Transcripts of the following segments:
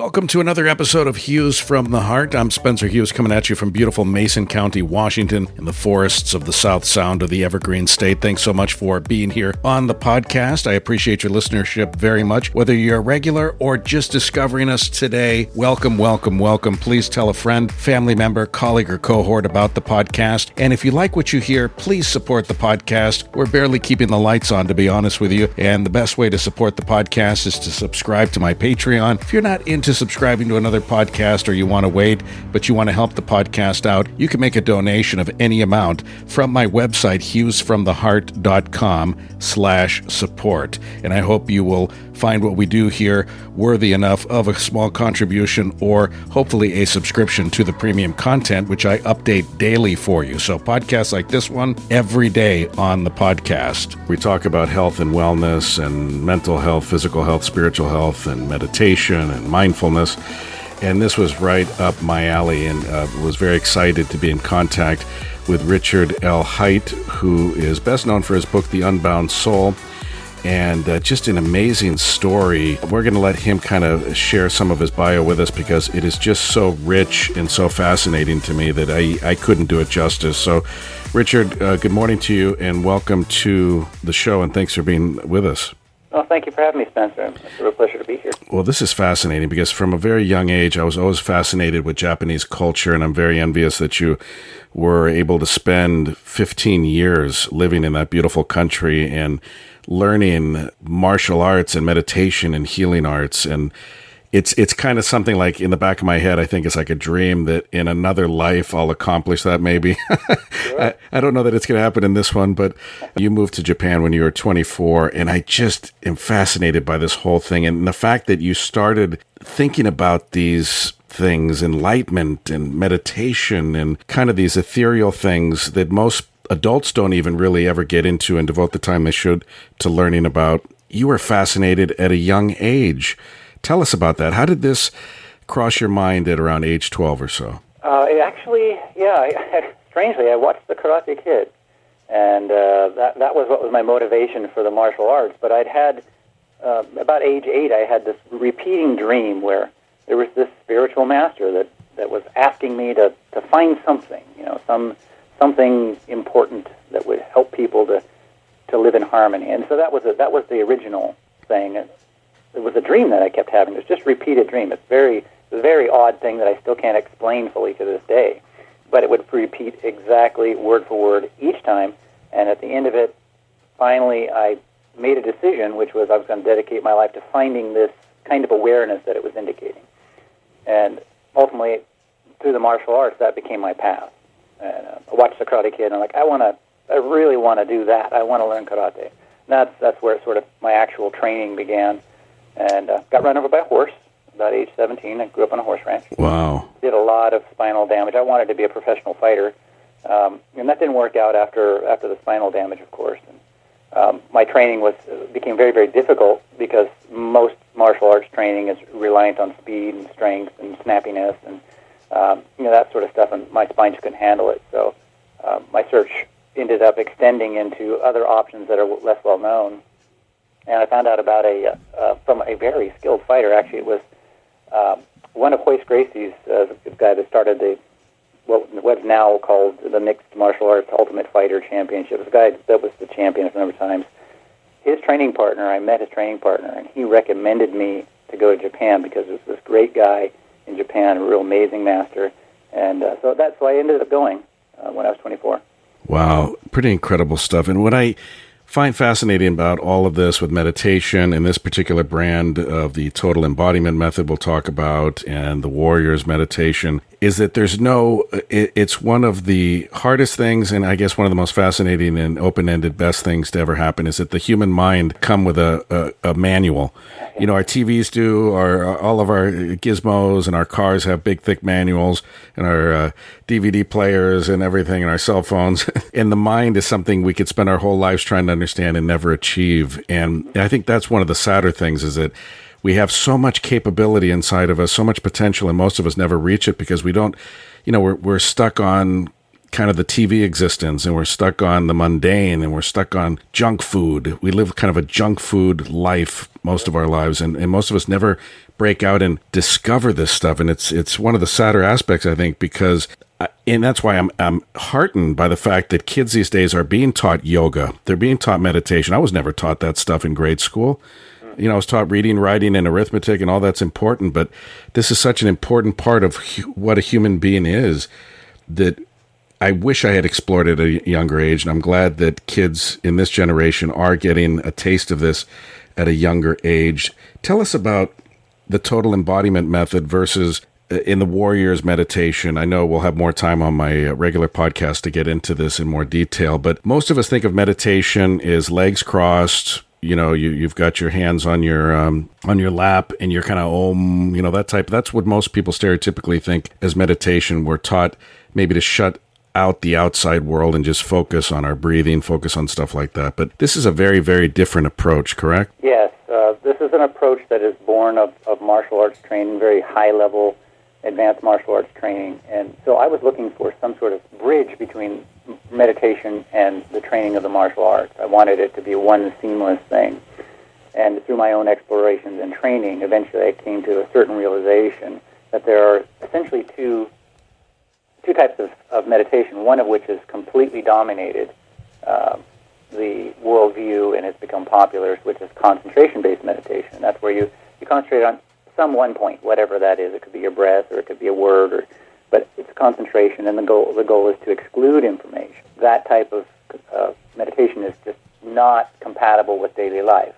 Welcome to another episode of Hughes from the Heart. I'm Spencer Hughes coming at you from beautiful Mason County, Washington, in the forests of the South Sound of the Evergreen State. Thanks so much for being here on the podcast. I appreciate your listenership very much. Whether you're a regular or just discovering us today, welcome, welcome, welcome. Please tell a friend, family member, colleague, or cohort about the podcast. And if you like what you hear, please support the podcast. We're barely keeping the lights on, to be honest with you. And the best way to support the podcast is to subscribe to my Patreon. If you're not into subscribing to another podcast or you want to wait, but you want to help the podcast out, you can make a donation of any amount from my website, hughesfromtheheart.com slash support. And I hope you will find what we do here worthy enough of a small contribution or hopefully a subscription to the premium content, which I update daily for you. So, podcasts like this one every day on the podcast. We talk about health and wellness and mental health, physical health, spiritual health, and meditation and mindfulness. And this was right up my alley, and uh, was very excited to be in contact with Richard L. Haight, who is best known for his book, The Unbound Soul and uh, just an amazing story. We're going to let him kind of share some of his bio with us because it is just so rich and so fascinating to me that I, I couldn't do it justice. So, Richard, uh, good morning to you and welcome to the show, and thanks for being with us. Well, thank you for having me, Spencer. It's a real pleasure to be here. Well, this is fascinating because from a very young age, I was always fascinated with Japanese culture, and I'm very envious that you were able to spend 15 years living in that beautiful country and learning martial arts and meditation and healing arts and it's it's kind of something like in the back of my head. I think it's like a dream that in another life I'll accomplish that. Maybe sure. I, I, don't know that it's going to happen in this one, but you moved to Japan when you were 24, and I just am fascinated by this whole thing and the fact that you started thinking about these things, enlightenment and meditation, and kind of these ethereal things that most adults don't even really ever get into and devote the time they should to learning about. You were fascinated at a young age. Tell us about that. How did this cross your mind at around age 12 or so? Uh, actually, yeah, I, strangely, I watched The Karate Kid, and uh, that, that was what was my motivation for the martial arts. But I'd had, uh, about age eight, I had this repeating dream where there was this spiritual master that, that was asking me to, to find something, you know, some something important that would help people to to live in harmony. And so that was a, that was the original thing. It, was a dream that I kept having. It was just repeated dream. It's very very odd thing that I still can't explain fully to this day. But it would repeat exactly word for word each time. And at the end of it, finally, I made a decision, which was I was going to dedicate my life to finding this kind of awareness that it was indicating. And ultimately, through the martial arts, that became my path. And uh, I watched the Karate Kid, and I'm like, I want to, I really want to do that. I want to learn karate. And that's that's where sort of my actual training began, and uh, got run over by a horse about age 17. I grew up on a horse ranch. Wow. Did a lot of spinal damage. I wanted to be a professional fighter, um, and that didn't work out after after the spinal damage, of course. And um, my training was became very very difficult because most martial arts training is reliant on speed and strength and snappiness and um, you know that sort of stuff, and my spine just couldn't handle it. So uh, my search ended up extending into other options that are less well known, and I found out about a uh, from a very skilled fighter. Actually, it was um, one of Royce Gracie's uh, the guy that started the what what's now called the Mixed Martial Arts Ultimate Fighter Championship. It was a guy that was the champion a number of times. His training partner, I met his training partner, and he recommended me to go to Japan because it was this great guy in Japan, a real amazing master. And uh, so that's why I ended up going uh, when I was 24. Wow, pretty incredible stuff. And what I find fascinating about all of this with meditation and this particular brand of the total embodiment method we'll talk about and the warriors meditation is that there's no, it, it's one of the hardest things, and I guess one of the most fascinating and open ended best things to ever happen is that the human mind come with a, a, a manual. You know, our TVs do, our, all of our gizmos and our cars have big, thick manuals, and our uh, DVD players and everything, and our cell phones. and the mind is something we could spend our whole lives trying to understand and never achieve. And I think that's one of the sadder things is that we have so much capability inside of us, so much potential, and most of us never reach it because we don't, you know, we're, we're stuck on kind of the TV existence and we're stuck on the mundane and we're stuck on junk food. We live kind of a junk food life most of our lives and, and most of us never break out and discover this stuff. And it's it's one of the sadder aspects, I think, because and that's why I'm I'm heartened by the fact that kids these days are being taught yoga. They're being taught meditation. I was never taught that stuff in grade school you know, I was taught reading, writing, and arithmetic, and all that's important. But this is such an important part of hu- what a human being is that I wish I had explored at a younger age. And I'm glad that kids in this generation are getting a taste of this at a younger age. Tell us about the total embodiment method versus uh, in the warriors meditation i know we'll have more time on my uh, regular podcast to get into this in more detail but most of us think of meditation as legs crossed you know you you've got your hands on your um, on your lap and you're kind of om you know that type that's what most people stereotypically think as meditation. We're taught maybe to shut out the outside world and just focus on our breathing focus on stuff like that. But this is a very very different approach correct? Yes uh, this is an approach that is born of, of martial arts training very high level advanced martial arts training and so i was looking for some sort of bridge between meditation and the training of the martial arts. I wanted it to be one seamless thing. And through my own explorations and training, eventually I came to a certain realization that there are essentially two two types of, of meditation, one of which has completely dominated uh, the worldview and has become popular, which is concentration-based meditation. That's where you, you concentrate on some one point, whatever that is. It could be your breath or it could be a word or but it's concentration, and the goal the goal is to exclude information. That type of uh, meditation is just not compatible with daily life.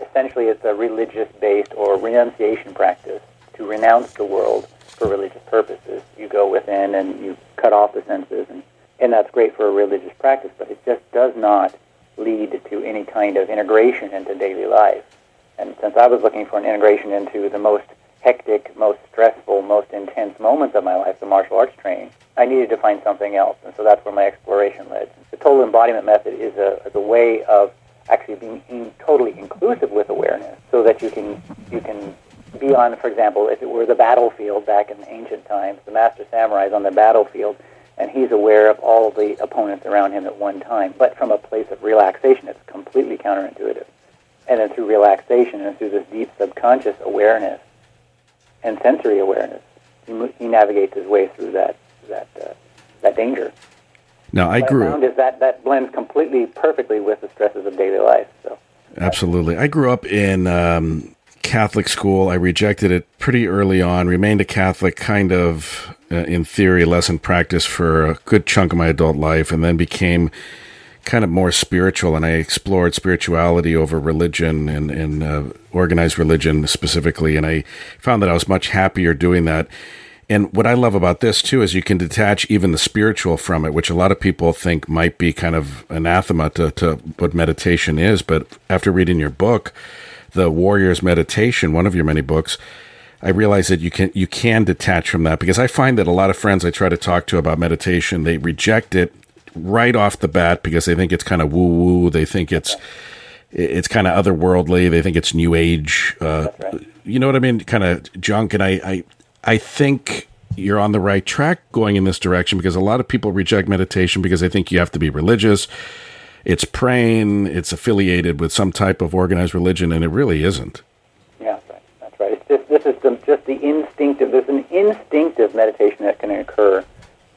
Essentially, it's a religious-based or renunciation practice to renounce the world for religious purposes. You go within and you cut off the senses, and, and that's great for a religious practice, but it just does not lead to any kind of integration into daily life. And since I was looking for an integration into the most hectic, most stressful, most intense moments of my life, the martial arts training, I needed to find something else. And so that's where my exploration led. The total embodiment method is a, is a way of actually being in, totally inclusive with awareness so that you can, you can be on, for example, if it were the battlefield back in ancient times, the master samurai is on the battlefield and he's aware of all the opponents around him at one time, but from a place of relaxation. It's completely counterintuitive. And then through relaxation and through this deep subconscious awareness, and sensory awareness. He, he navigates his way through that that uh, that danger. Now I what grew. I found is that that blends completely perfectly with the stresses of daily life. So absolutely, I grew up in um, Catholic school. I rejected it pretty early on. Remained a Catholic, kind of uh, in theory, less in practice for a good chunk of my adult life, and then became kind of more spiritual, and I explored spirituality over religion and, and uh, organized religion specifically, and I found that I was much happier doing that. And what I love about this too is you can detach even the spiritual from it, which a lot of people think might be kind of anathema to, to what meditation is. But after reading your book, The Warrior's Meditation, one of your many books, I realize that you can you can detach from that because I find that a lot of friends I try to talk to about meditation, they reject it right off the bat because they think it's kind of woo woo. They think it's it's kind of otherworldly. They think it's new age. Uh, right. You know what I mean? Kind of junk. And I, I I think you're on the right track going in this direction because a lot of people reject meditation because they think you have to be religious. It's praying. It's affiliated with some type of organized religion, and it really isn't. Yeah, right. that's right. It's just this is the, just the instinctive. There's an instinctive meditation that can occur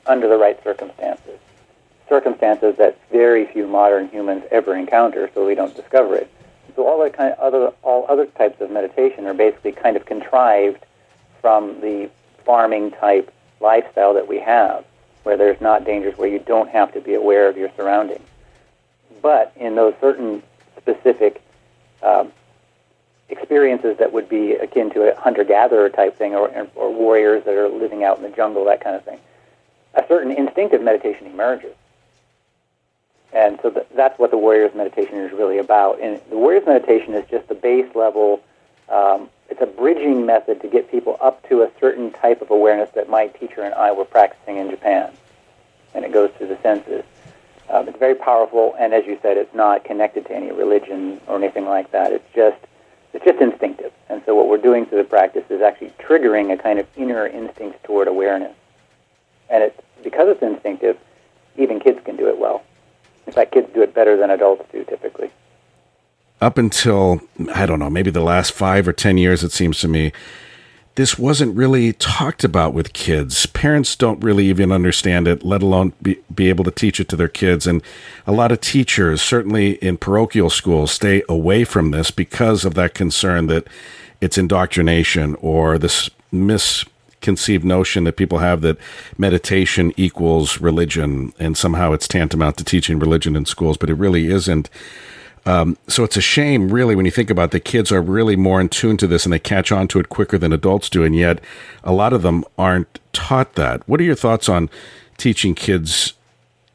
under the right circumstances circumstances that very few modern humans ever encounter, so we don't discover it. So all kind of other all other types of meditation are basically kind of contrived from the farming type lifestyle that we have, where there's not dangers, where you don't have to be aware of your surroundings. But in those certain specific um, experiences that would be akin to a hunter-gatherer type thing, or, or warriors that are living out in the jungle, that kind of thing, a certain instinctive meditation emerges. And so that's what the Warriors Meditation is really about. And the Warriors Meditation is just the base level. Um, it's a bridging method to get people up to a certain type of awareness that my teacher and I were practicing in Japan. And it goes through the senses. Um, it's very powerful, and as you said, it's not connected to any religion or anything like that. It's just it's just instinctive. And so what we're doing through the practice is actually triggering a kind of inner instinct toward awareness. And it's because it's instinctive, even kids can do it well. In fact, kids do it better than adults do typically. Up until, I don't know, maybe the last five or 10 years, it seems to me, this wasn't really talked about with kids. Parents don't really even understand it, let alone be, be able to teach it to their kids. And a lot of teachers, certainly in parochial schools, stay away from this because of that concern that it's indoctrination or this misconceived notion that people have that meditation equals religion and somehow it's tantamount to teaching religion in schools, but it really isn't. Um, so it's a shame, really, when you think about the kids are really more in tune to this and they catch on to it quicker than adults do, and yet a lot of them aren't taught that. What are your thoughts on teaching kids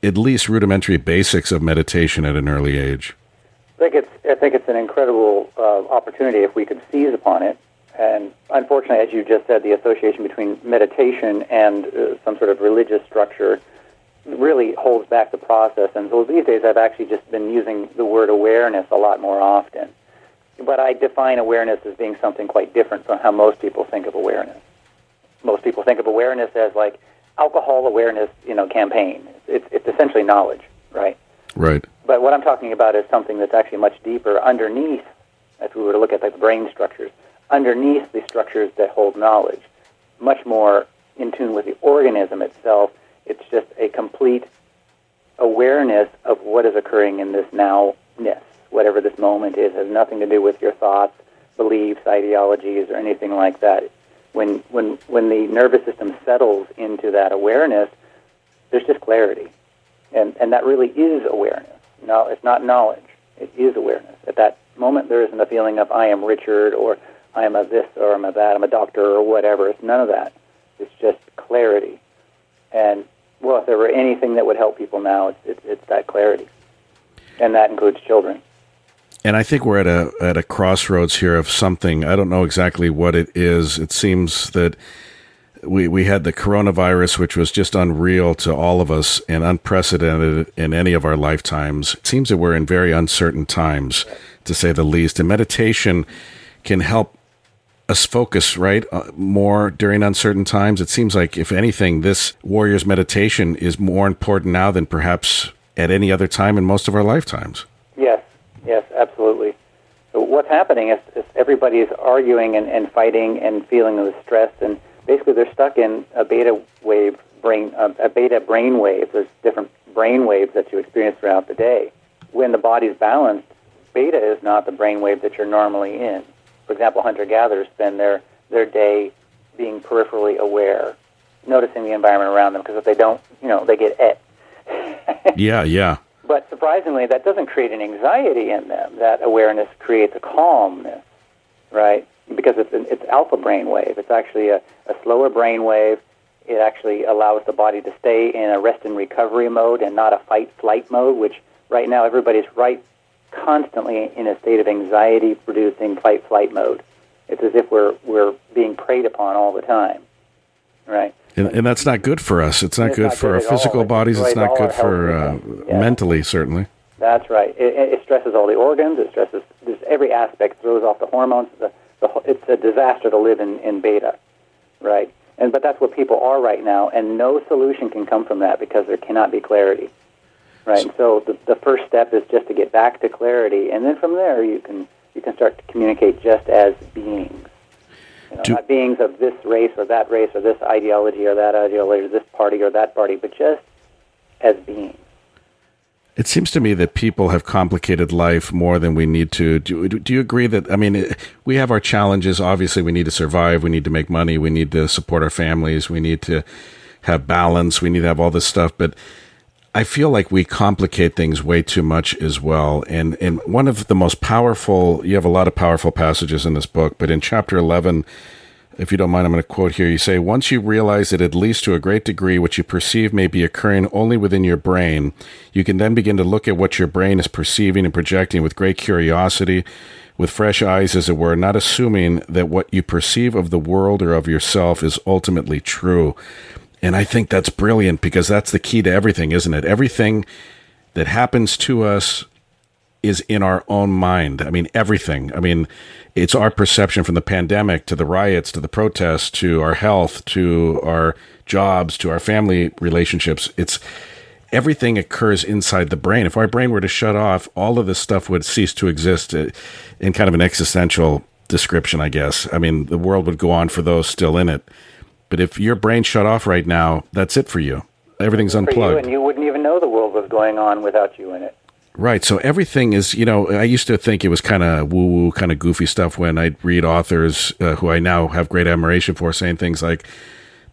at least rudimentary basics of meditation at an early age? I think it's I think it's an incredible uh, opportunity if we could seize upon it. And unfortunately, as you just said, the association between meditation and uh, some sort of religious structure really holds back the process. And so these days, I've actually just been using the word awareness a lot more often. But I define awareness as being something quite different from how most people think of awareness. Most people think of awareness as like alcohol awareness, you know, campaign. It's, it's essentially knowledge, right? Right. But what I'm talking about is something that's actually much deeper underneath, if we were to look at like the brain structures, underneath the structures that hold knowledge, much more in tune with the organism itself it's just a complete awareness of what is occurring in this nowness, whatever this moment is. Has nothing to do with your thoughts, beliefs, ideologies, or anything like that. When, when, when the nervous system settles into that awareness, there's just clarity. And, and that really is awareness. No, it's not knowledge. It is awareness. At that moment, there isn't a feeling of I am Richard or I am a this or I'm a that, I'm a doctor or whatever. It's none of that. It's just clarity. And well, if there were anything that would help people now, it's, it's, it's that clarity, and that includes children. And I think we're at a at a crossroads here of something. I don't know exactly what it is. It seems that we we had the coronavirus, which was just unreal to all of us and unprecedented in any of our lifetimes. It seems that we're in very uncertain times, to say the least. And meditation can help us focus, right? Uh, more during uncertain times. It seems like, if anything, this warrior's meditation is more important now than perhaps at any other time in most of our lifetimes. Yes, yes, absolutely. So what's happening is, is everybody is arguing and, and fighting and feeling the stress, and basically they're stuck in a beta wave brain, uh, a beta brain wave. There's different brain waves that you experience throughout the day. When the body's balanced, beta is not the brain wave that you're normally in for example, hunter-gatherers spend their, their day being peripherally aware, noticing the environment around them, because if they don't, you know, they get et. yeah, yeah. But surprisingly, that doesn't create an anxiety in them. That awareness creates a calmness, right? Because it's, an, it's alpha brain wave. It's actually a, a slower brain wave. It actually allows the body to stay in a rest and recovery mode and not a fight-flight mode, which right now everybody's right constantly in a state of anxiety producing fight flight mode. It's as if we're we're being preyed upon all the time. Right. And, and that's not good for us. It's not it's good not for good our physical all. bodies. It it's not good for uh, yeah. mentally, certainly. That's right. It, it, stresses all the organs. It stresses just every aspect. Throws off the hormones. The, the, it's a disaster to live in, in beta, right? And but that's what people are right now, and no solution can come from that because there cannot be clarity. Right. So the, the first step is just to get back to clarity, and then from there you can you can start to communicate just as beings. You know, Do, not beings of this race or that race or this ideology or that ideology or this party or that party, but just as beings. It seems to me that people have complicated life more than we need to. Do, do you agree that, I mean, we have our challenges. Obviously, we need to survive. We need to make money. We need to support our families. We need to have balance. We need to have all this stuff. But I feel like we complicate things way too much as well. And and one of the most powerful, you have a lot of powerful passages in this book, but in chapter 11, if you don't mind, I'm going to quote here. You say, Once you realize that at least to a great degree what you perceive may be occurring only within your brain, you can then begin to look at what your brain is perceiving and projecting with great curiosity, with fresh eyes, as it were, not assuming that what you perceive of the world or of yourself is ultimately true. And I think that's brilliant because that's the key to everything, isn't it? Everything that happens to us is in our own mind. I mean, everything. I mean, it's our perception from the pandemic to the riots to the protests to our health to our jobs to our family relationships. It's everything occurs inside the brain. If our brain were to shut off, all of this stuff would cease to exist uh, in kind of an existential description, I guess. I mean, the world would go on for those still in it. But if your brain shut off right now, that's it for you. Everything's unplugged. You, and you wouldn't even know the world was going on without you in it. Right. So everything is, you know, I used to think it was kind of woo woo, kind of goofy stuff when I'd read authors uh, who I now have great admiration for saying things like,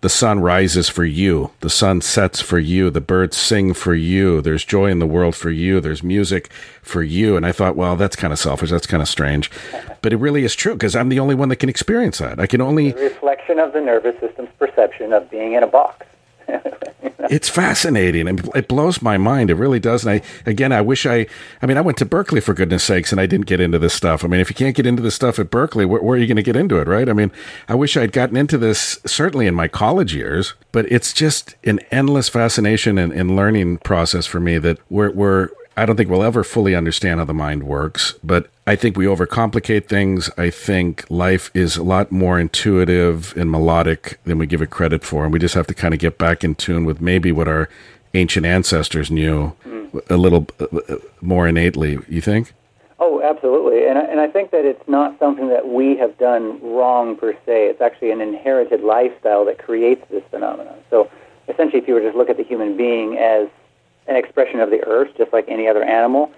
the sun rises for you, the sun sets for you, the birds sing for you, there's joy in the world for you, there's music for you. And I thought, well, that's kind of selfish, that's kind of strange. But it really is true because I'm the only one that can experience that. I can only. The reflection of the nervous system's perception of being in a box. It's fascinating and it blows my mind. It really does. And I, again, I wish I, I mean, I went to Berkeley for goodness sakes and I didn't get into this stuff. I mean, if you can't get into this stuff at Berkeley, where, where are you going to get into it, right? I mean, I wish I'd gotten into this certainly in my college years, but it's just an endless fascination and, and learning process for me that we're, we're, I don't think we'll ever fully understand how the mind works, but I think we overcomplicate things. I think life is a lot more intuitive and melodic than we give it credit for. And we just have to kind of get back in tune with maybe what our ancient ancestors knew a little uh, more innately, you think? Oh, absolutely. And I, and I think that it's not something that we have done wrong per se. It's actually an inherited lifestyle that creates this phenomenon. So essentially, if you were to just look at the human being as an expression of the earth, just like any other animal.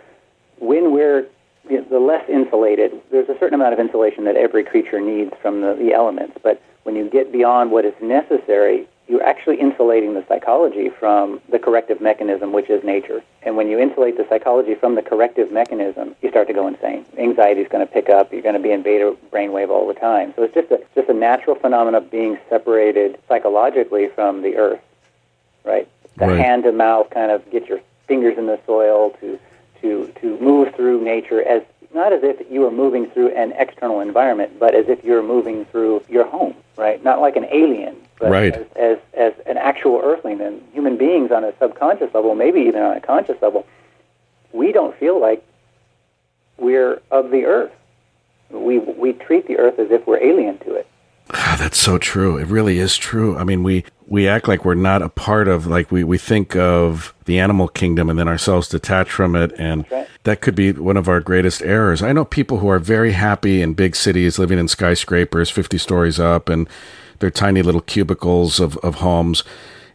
When we're you know, the less insulated, there's a certain amount of insulation that every creature needs from the, the elements. But when you get beyond what is necessary, you're actually insulating the psychology from the corrective mechanism, which is nature. And when you insulate the psychology from the corrective mechanism, you start to go insane. Anxiety is going to pick up. You're going to be in beta brainwave all the time. So it's just a just a natural phenomenon of being separated psychologically from the earth, right? The right. hand to mouth kind of get your fingers in the soil to to to move through nature as not as if you were moving through an external environment, but as if you're moving through your home, right? Not like an alien, but right. as, as as an actual earthling. And human beings on a subconscious level, maybe even on a conscious level, we don't feel like we're of the earth. We we treat the earth as if we're alien to it. Ah, that's so true. It really is true. I mean, we we act like we're not a part of like we, we think of the animal kingdom and then ourselves detach from it and right. that could be one of our greatest errors i know people who are very happy in big cities living in skyscrapers 50 stories up and their tiny little cubicles of, of homes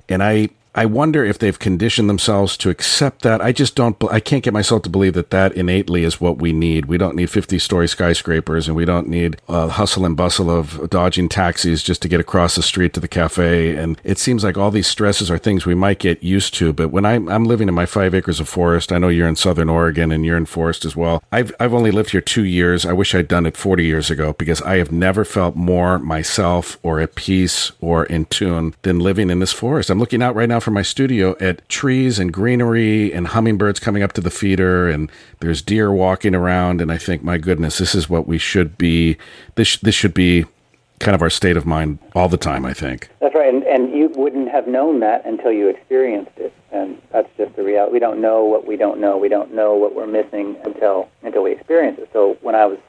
and i I wonder if they've conditioned themselves to accept that. I just don't, I can't get myself to believe that that innately is what we need. We don't need 50 story skyscrapers and we don't need hustle and bustle of dodging taxis just to get across the street to the cafe. And it seems like all these stresses are things we might get used to. But when I'm, I'm living in my five acres of forest, I know you're in Southern Oregon and you're in forest as well. I've, I've only lived here two years. I wish I'd done it 40 years ago because I have never felt more myself or at peace or in tune than living in this forest. I'm looking out right now from my studio at trees and greenery and hummingbirds coming up to the feeder and there's deer walking around and I think my goodness this is what we should be this this should be kind of our state of mind all the time I think. That's right and, and you wouldn't have known that until you experienced it and that's just the reality. We don't know what we don't know. We don't know what we're missing until until we experience it. So when I was,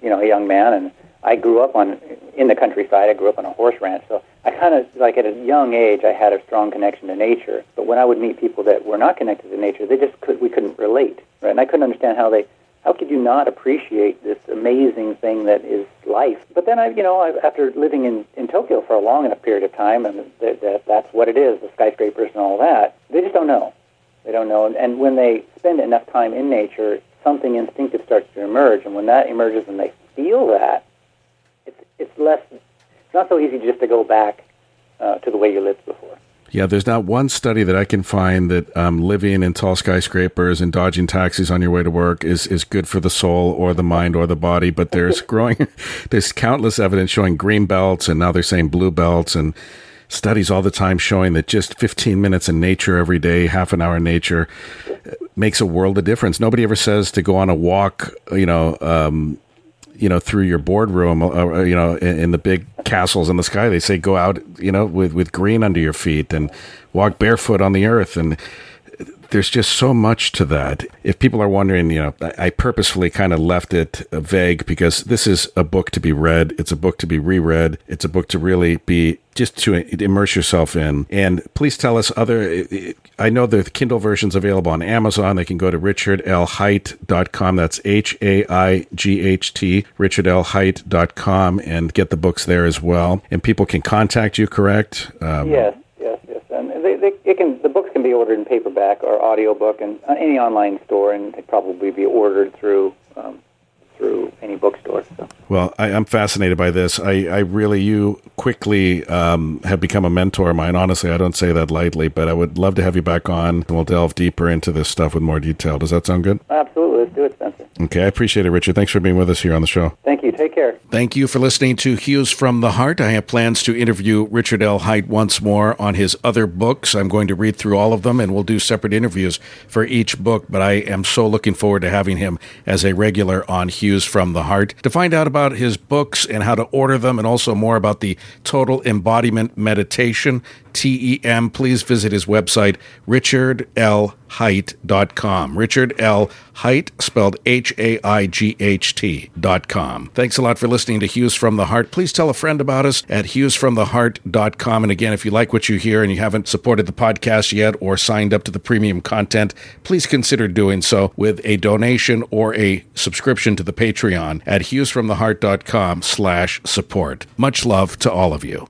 you know, a young man and I grew up on in the countryside. I grew up on a horse ranch, so I kind of like at a young age I had a strong connection to nature. But when I would meet people that were not connected to nature, they just could we couldn't relate, right? And I couldn't understand how they how could you not appreciate this amazing thing that is life? But then I, you know, I, after living in in Tokyo for a long enough period of time, and that, that that's what it is, the skyscrapers and all that. They just don't know. They don't know, and, and when they spend enough time in nature, something instinctive starts to emerge, and when that emerges and they feel that, it's less. It's not so easy just to go back uh, to the way you lived before. Yeah, there's not one study that I can find that um, living in tall skyscrapers and dodging taxis on your way to work is, is good for the soul or the mind or the body. But there's growing, there's countless evidence showing green belts, and now they're saying blue belts, and studies all the time showing that just 15 minutes in nature every day, half an hour in nature, makes a world of difference. Nobody ever says to go on a walk, you know, um, you know through your boardroom uh, uh, you know in, in, the big castles in the sky they say go out you know with with green under your feet and walk barefoot on the earth. And there's just so much to that. If people are wondering, you know, I purposefully kind of left it vague because this is a book to be read. It's a book to be reread. It's a book to really be just to immerse yourself in. And please tell us other. I know the Kindle version's available on Amazon. They can go to richardlhaight.com. That's H A I G H T, richardlhaight.com, and get the books there as well. And people can contact you, correct? Um, yes they, they, it can the books can be ordered in paperback or audiobook in uh, any online store, and they probably be ordered through um, through any bookstore. So. Well, I, am fascinated by this. I, I really, you quickly um, have become a mentor of mine. Honestly, I don't say that lightly, but I would love to have you back on, and we'll delve deeper into this stuff with more detail. Does that sound good? Absolutely. Let's do it, Spencer. Okay, I appreciate it, Richard. Thanks for being with us here on the show. Thank you. Take care. Thank you for listening to Hughes from the Heart. I have plans to interview Richard L. Haight once more on his other books. I'm going to read through all of them, and we'll do separate interviews for each book, but I am so looking forward to having him as a regular on Hughes from the Heart. To find out about his books and how to order them, and also more about the Total Embodiment Meditation, TEM, please visit his website, richardlhaight.com. Richard L. Haight, spelled H A I G H T.com. Thanks a lot for listening to Hughes from the Heart. Please tell a friend about us at hughesfromtheheart.com. And again, if you like what you hear and you haven't supported the podcast yet or signed up to the premium content, please consider doing so with a donation or a subscription to the Patreon at hughesfromtheheart.com slash support. Much love to all of you.